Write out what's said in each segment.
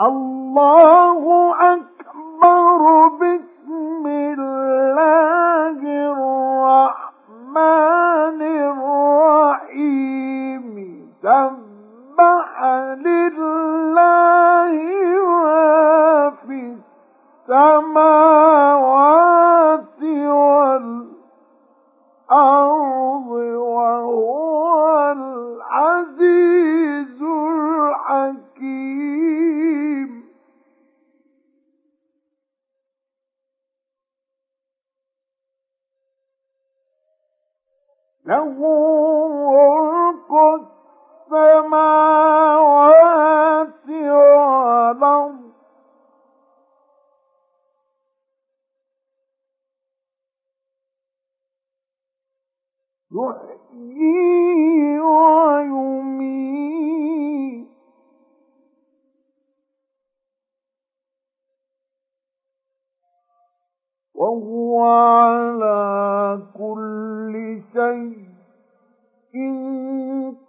الله أكبر بسم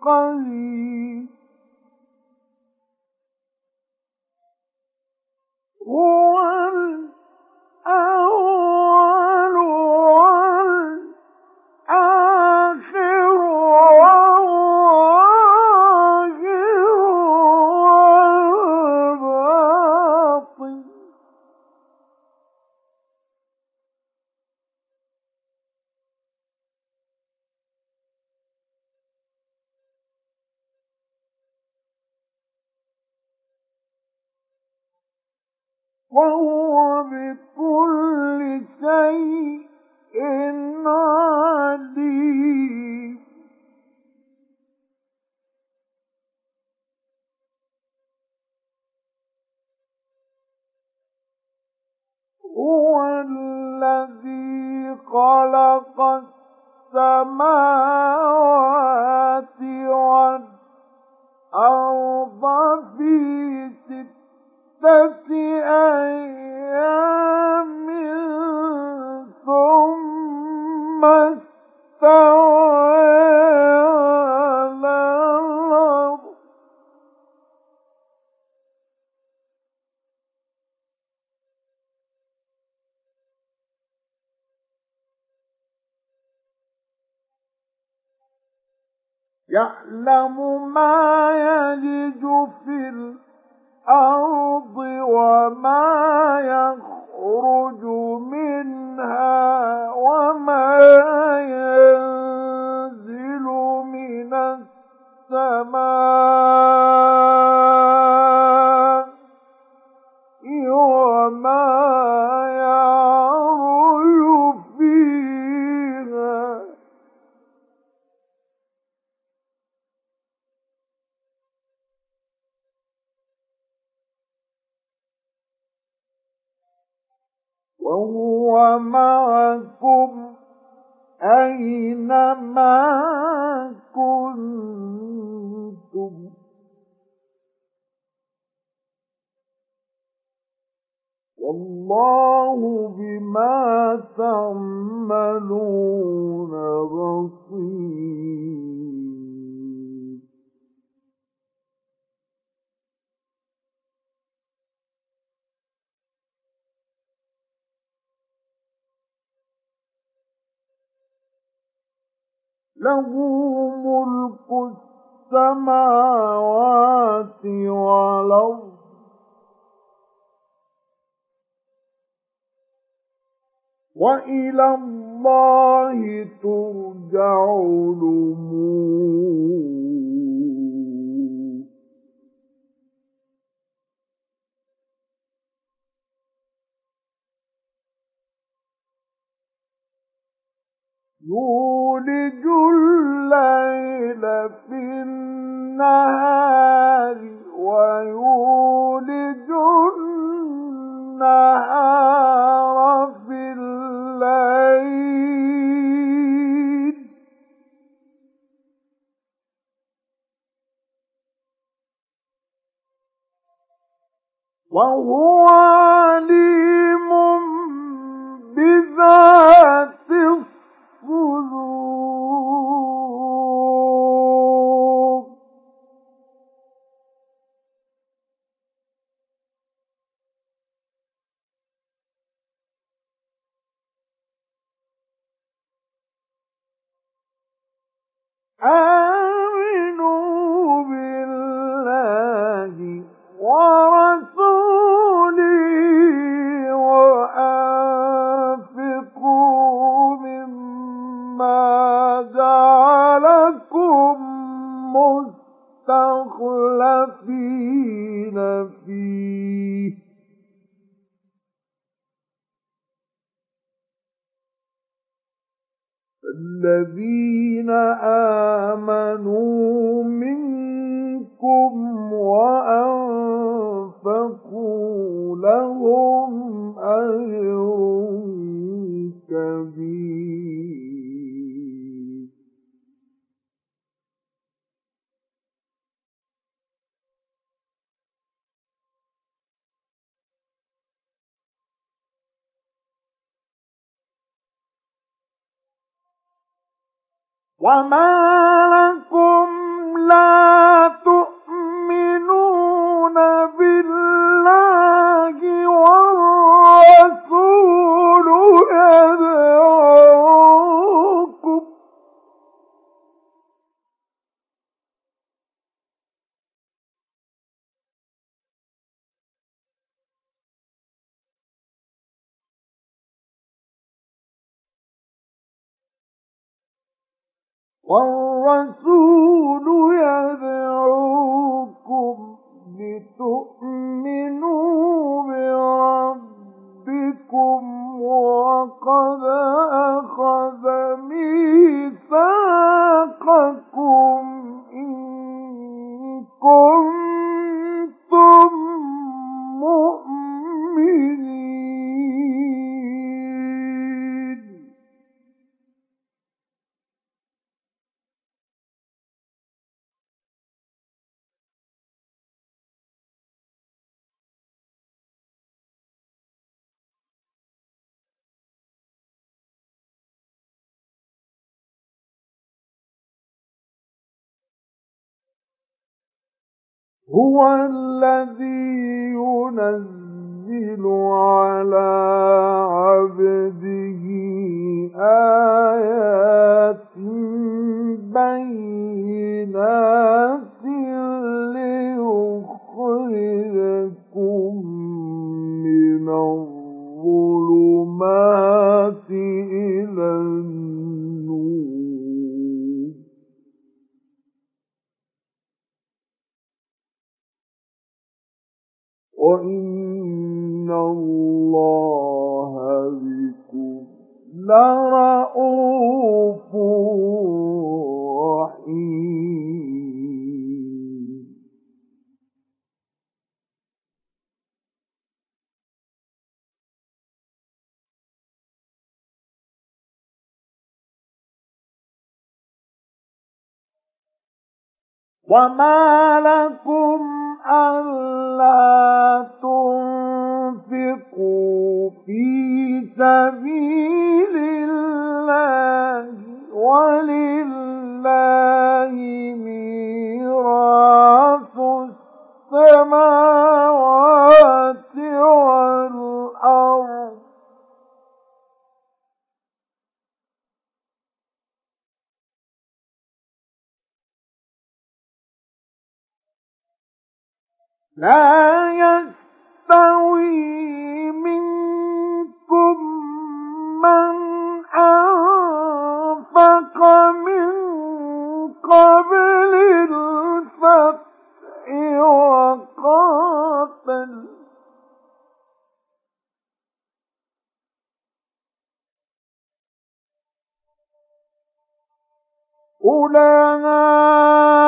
قدير وهو يعلم ما يلج في الأرض وما يخرج والله بما تعملون بصير. له ملك السماوات والأرض. وإلى الله ترجع الأمور. يولج الليل في النهار ويولج النهار في الليل وهو عليم بذات وما لكم لا والرسول يدعوكم لتؤمنوا بربكم وقد أخذ ميثاقكم إن كنتم هو الذي ينزل على عبده آيات بينات ليخرجكم من الظلمات. وإن الله بكم لرءوف رحيم وما لكم ألا تنفقوا في سبيل الله ولله ميراث السماوات لا يستوي منكم من أنفق من قبل الفتح وقاتل. أولئك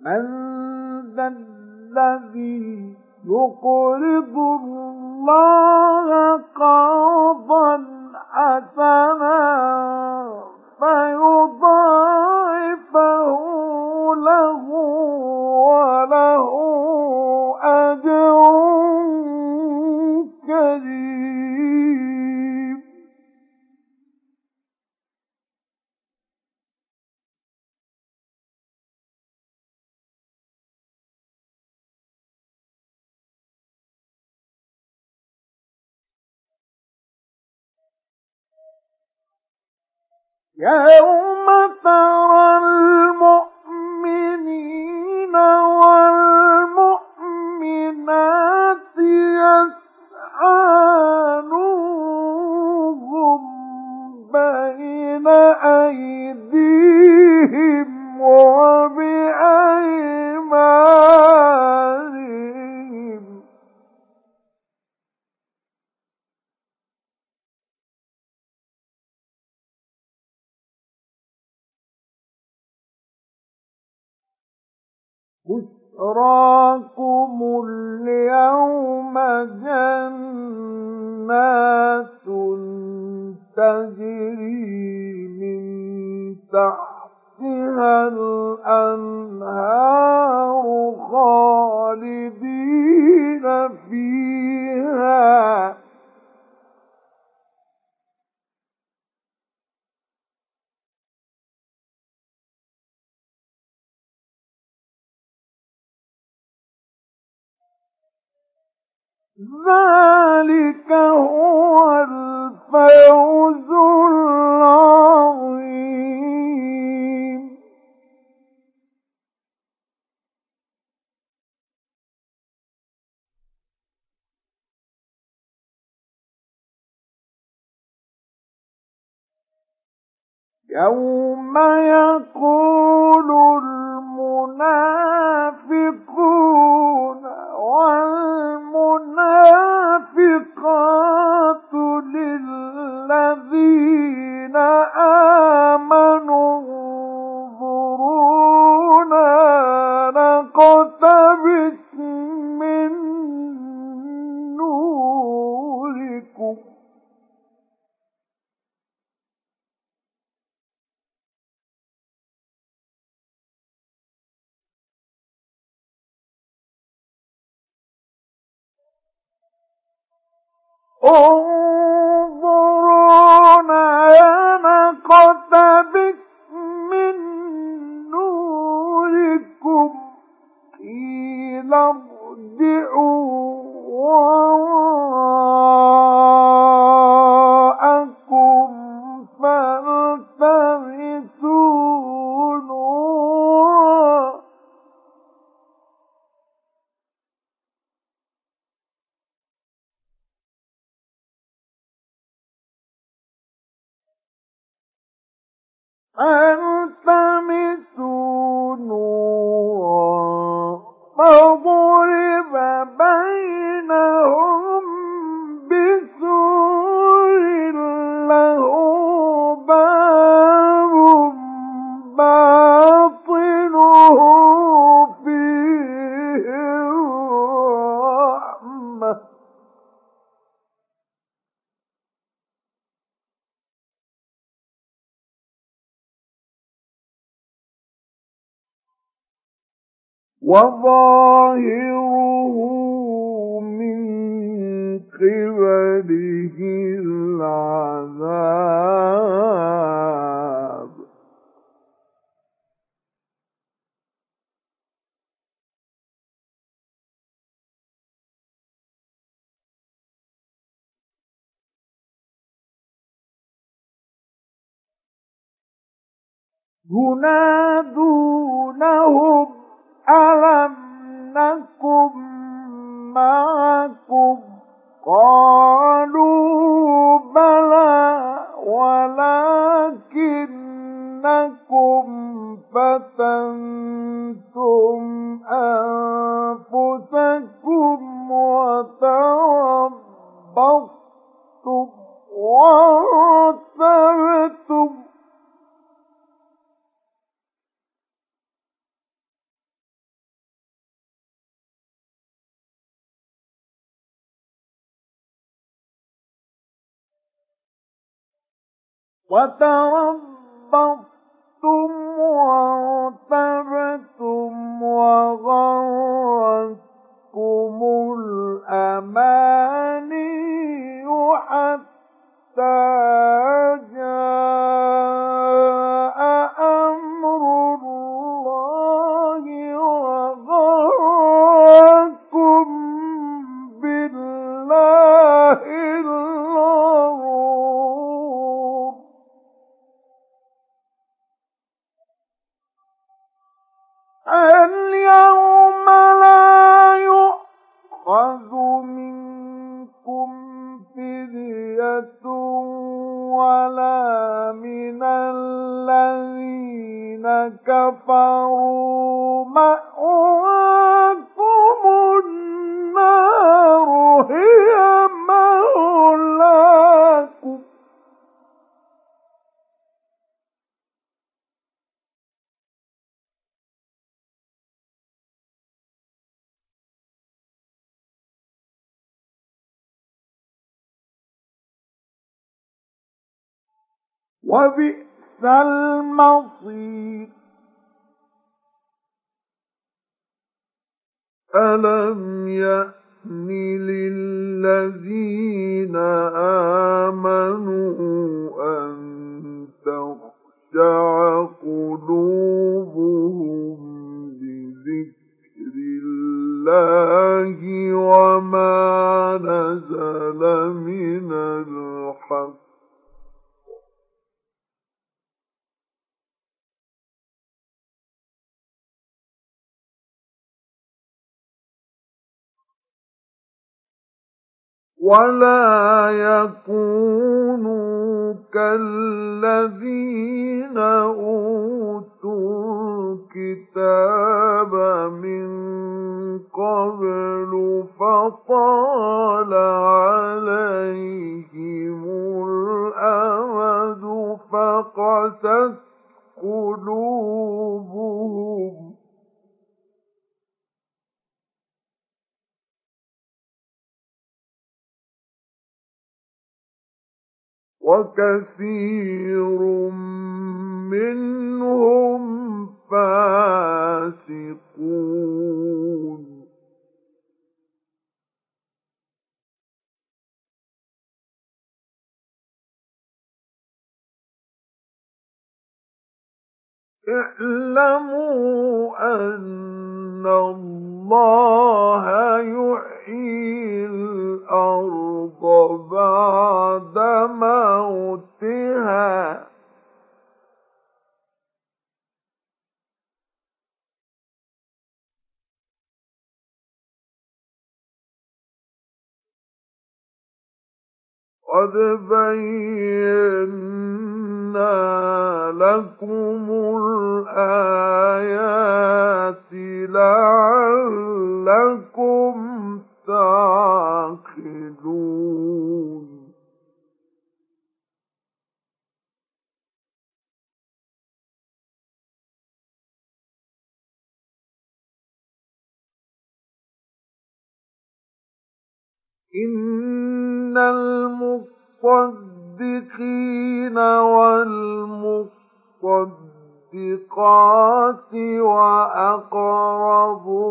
من ذا الذي يقرض الله قرضا حسنا يوم تجري يوم يقول انظرونا وظاهره من قبله العذاب ينادونهم ألم نكن معكم. قالوا بلى ولكنكم فتنتم أنفسكم وتربصتم. وارتبتم وتربصتم وارتبتم وغرتكم الأماني حتى وبئس المصير. ألم يأن للذين آمنوا أن تخشع قلوبهم لذكر الله وما نزل من الحق ولا يكونوا كالذين أوتوا الكتاب وكثير قد بينا لكم الآيات لعلكم تعقلون إن المصدقين والمصدقات وأقرضوا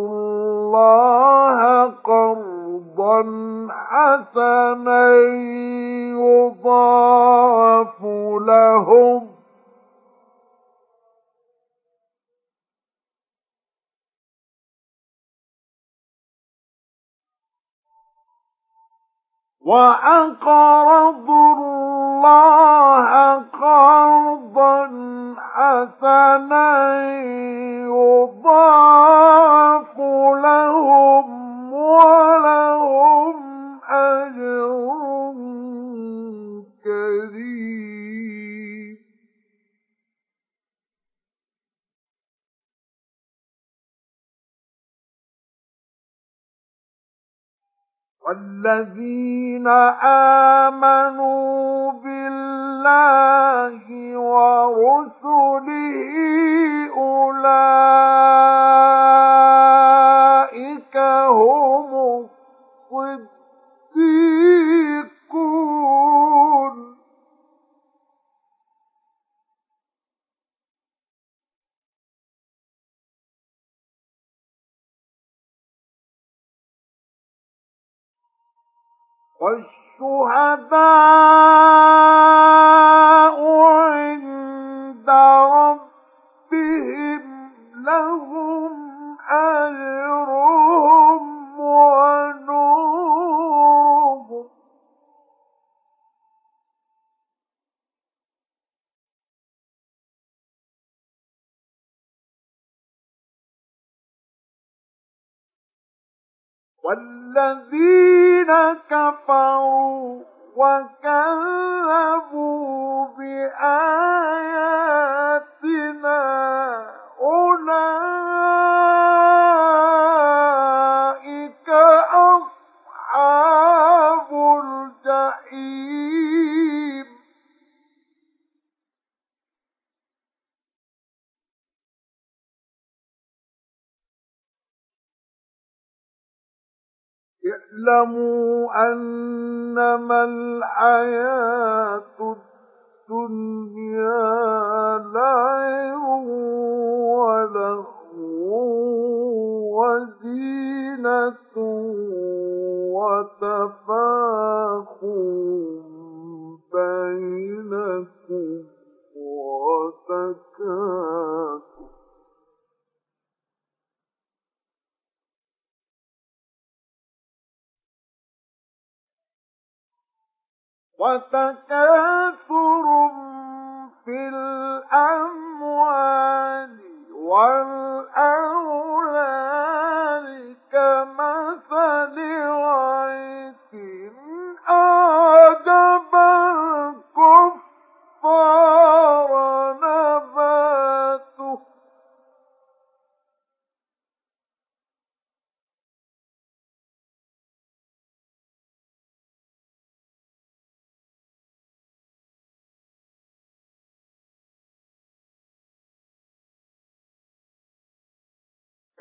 الله قرضا حسنا يضاعف لهم وأقرضوا الله قرضا حسنا يضاعف لهم ولهم أجر والذين آمنوا بالله ورسله أولئك والشهداء عند ربهم لهم أجرهم ونورهم. والذين كفروا وكذبوا بآياتنا أولئك اعلموا أنما الحياة الدنيا لعب ولهو وزينة وتفاخر بينكم وتكاثر وتكاثر في الأموال والأولاد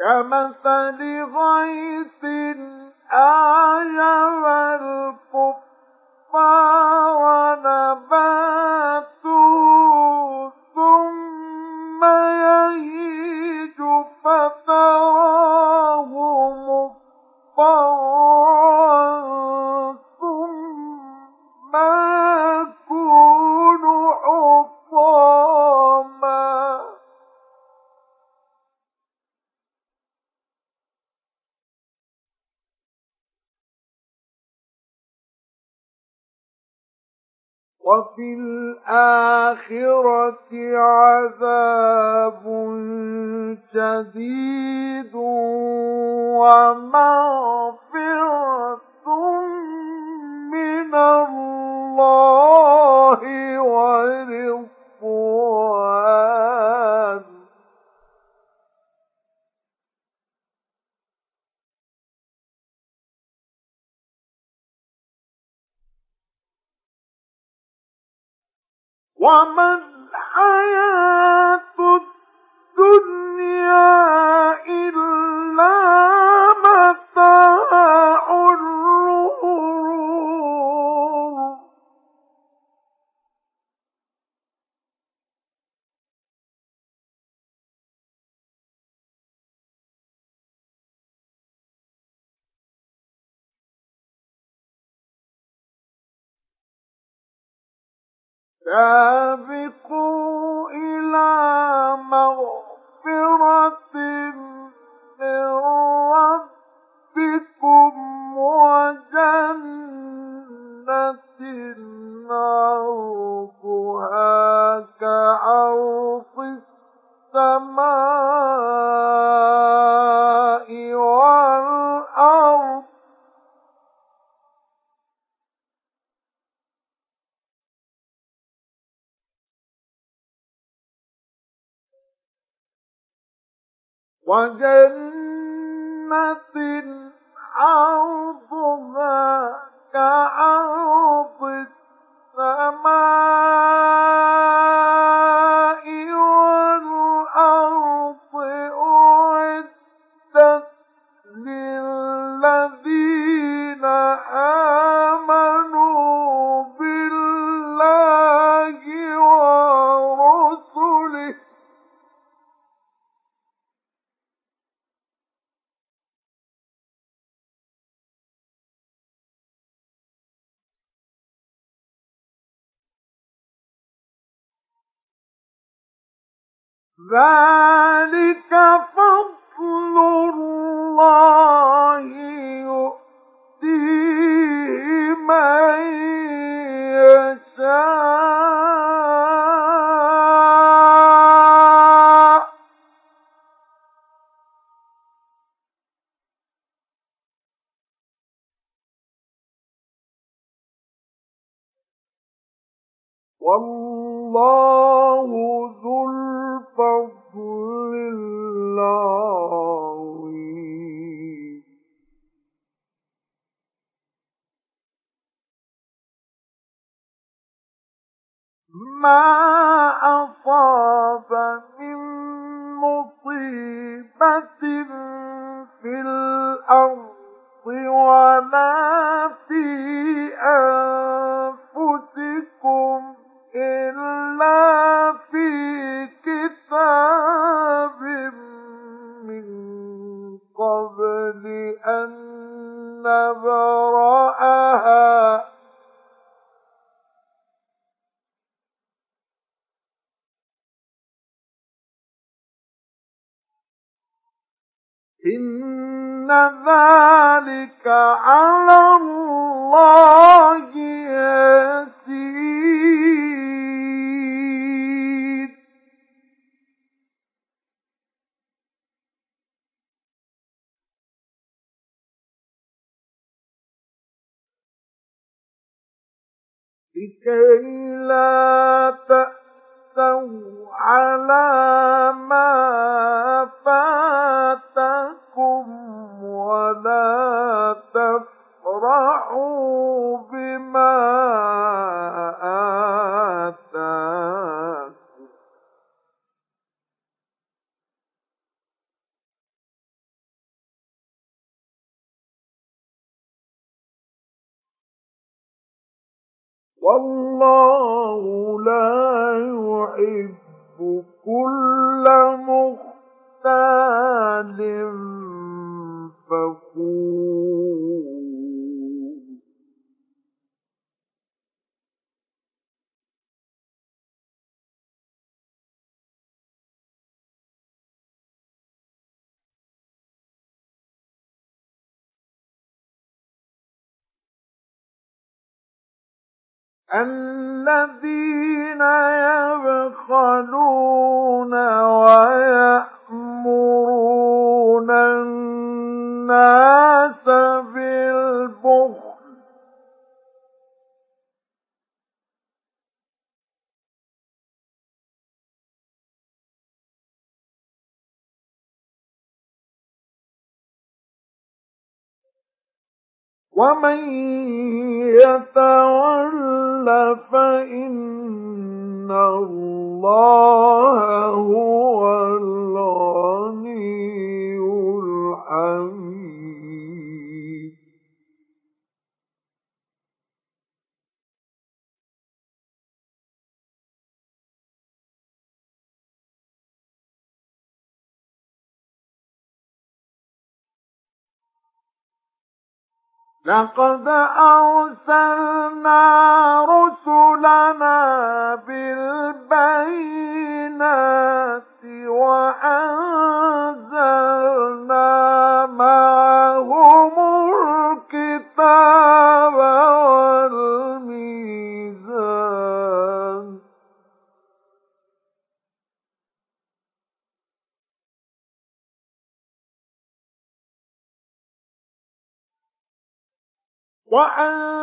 كمثل غيث أعجب الكفار. وفي الآخرة عذاب شديد ومغفرة من الله ورضوان وما الحياة الدنيا إلا متاع سابقوا إلى مغفرة من ربكم إن ذلك على الله يسير لكي لا تأسوا على ما فاتكم ولا تفرحوا بما آتاكم والله لا يحب كل مختال فخور الذين يبخلون ويأمرون الناس بالبخل. ومن يتول فإن الله هو الغني لقد أرسلنا رسلنا بالبينات وأنزلنا وأنزلنا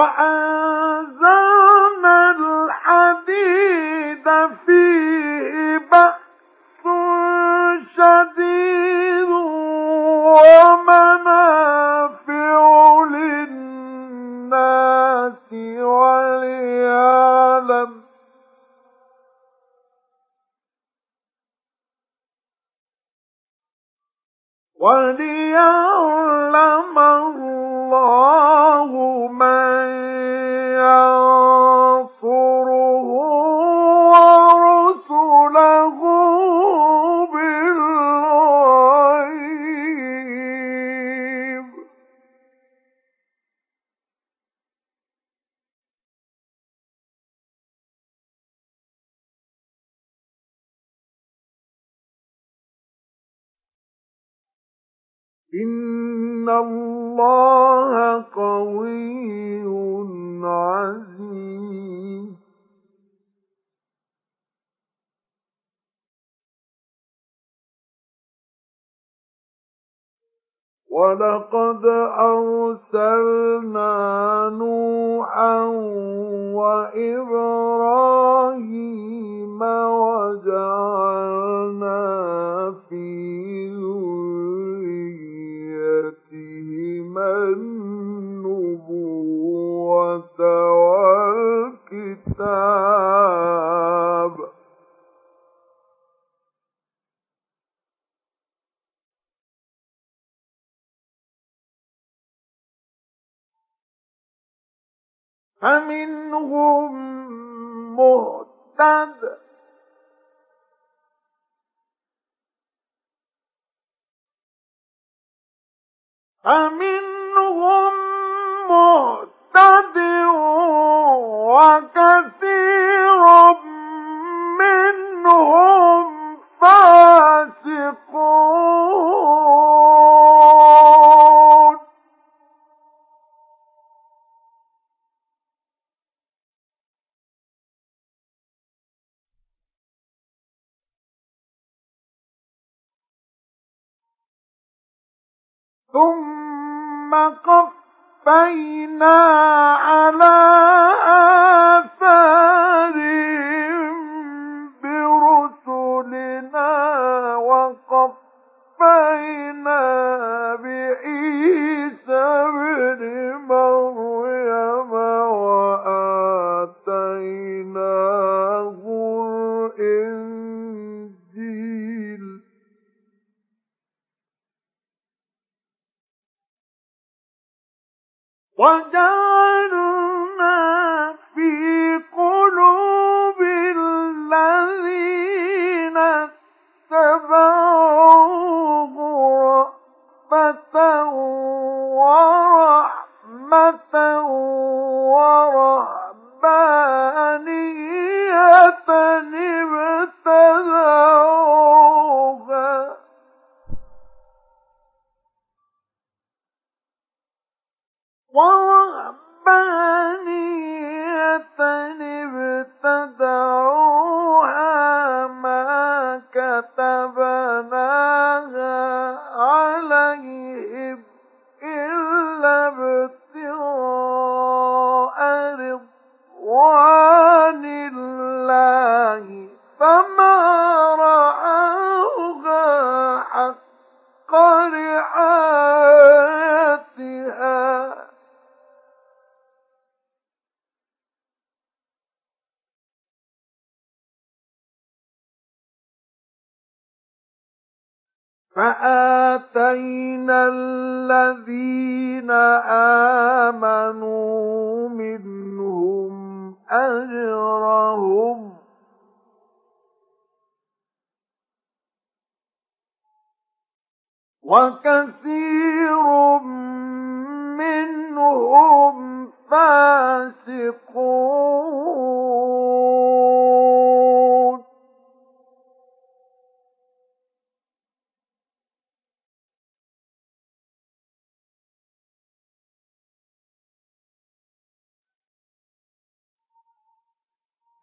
وأنزلنا وَلَقَدْ أَرْسَلْنَا نُوحًا وَإِبْرَاهِيمَ وَجَعَلْنَا فيه I Amin.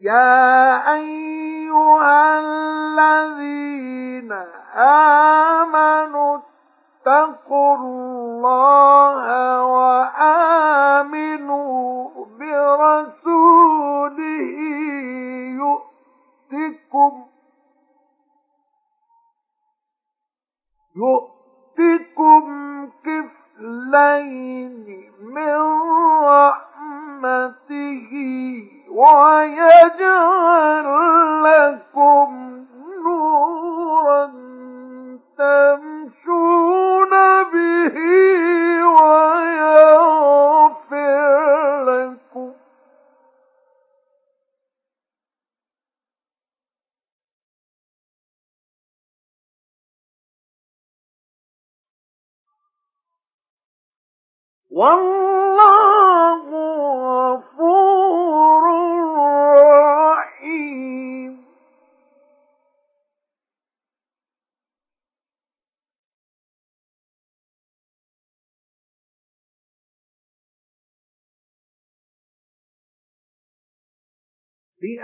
يا أيها الذين آمنوا اتقوا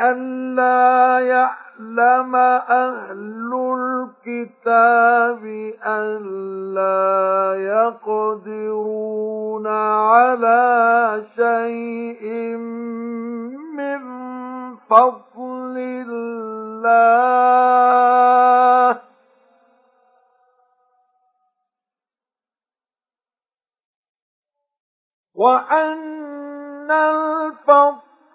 لئلا يعلم أهل الكتاب ألا يقدرون على شيء من فضل الله وأن الفضل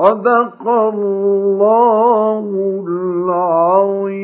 صدق الله العظيم.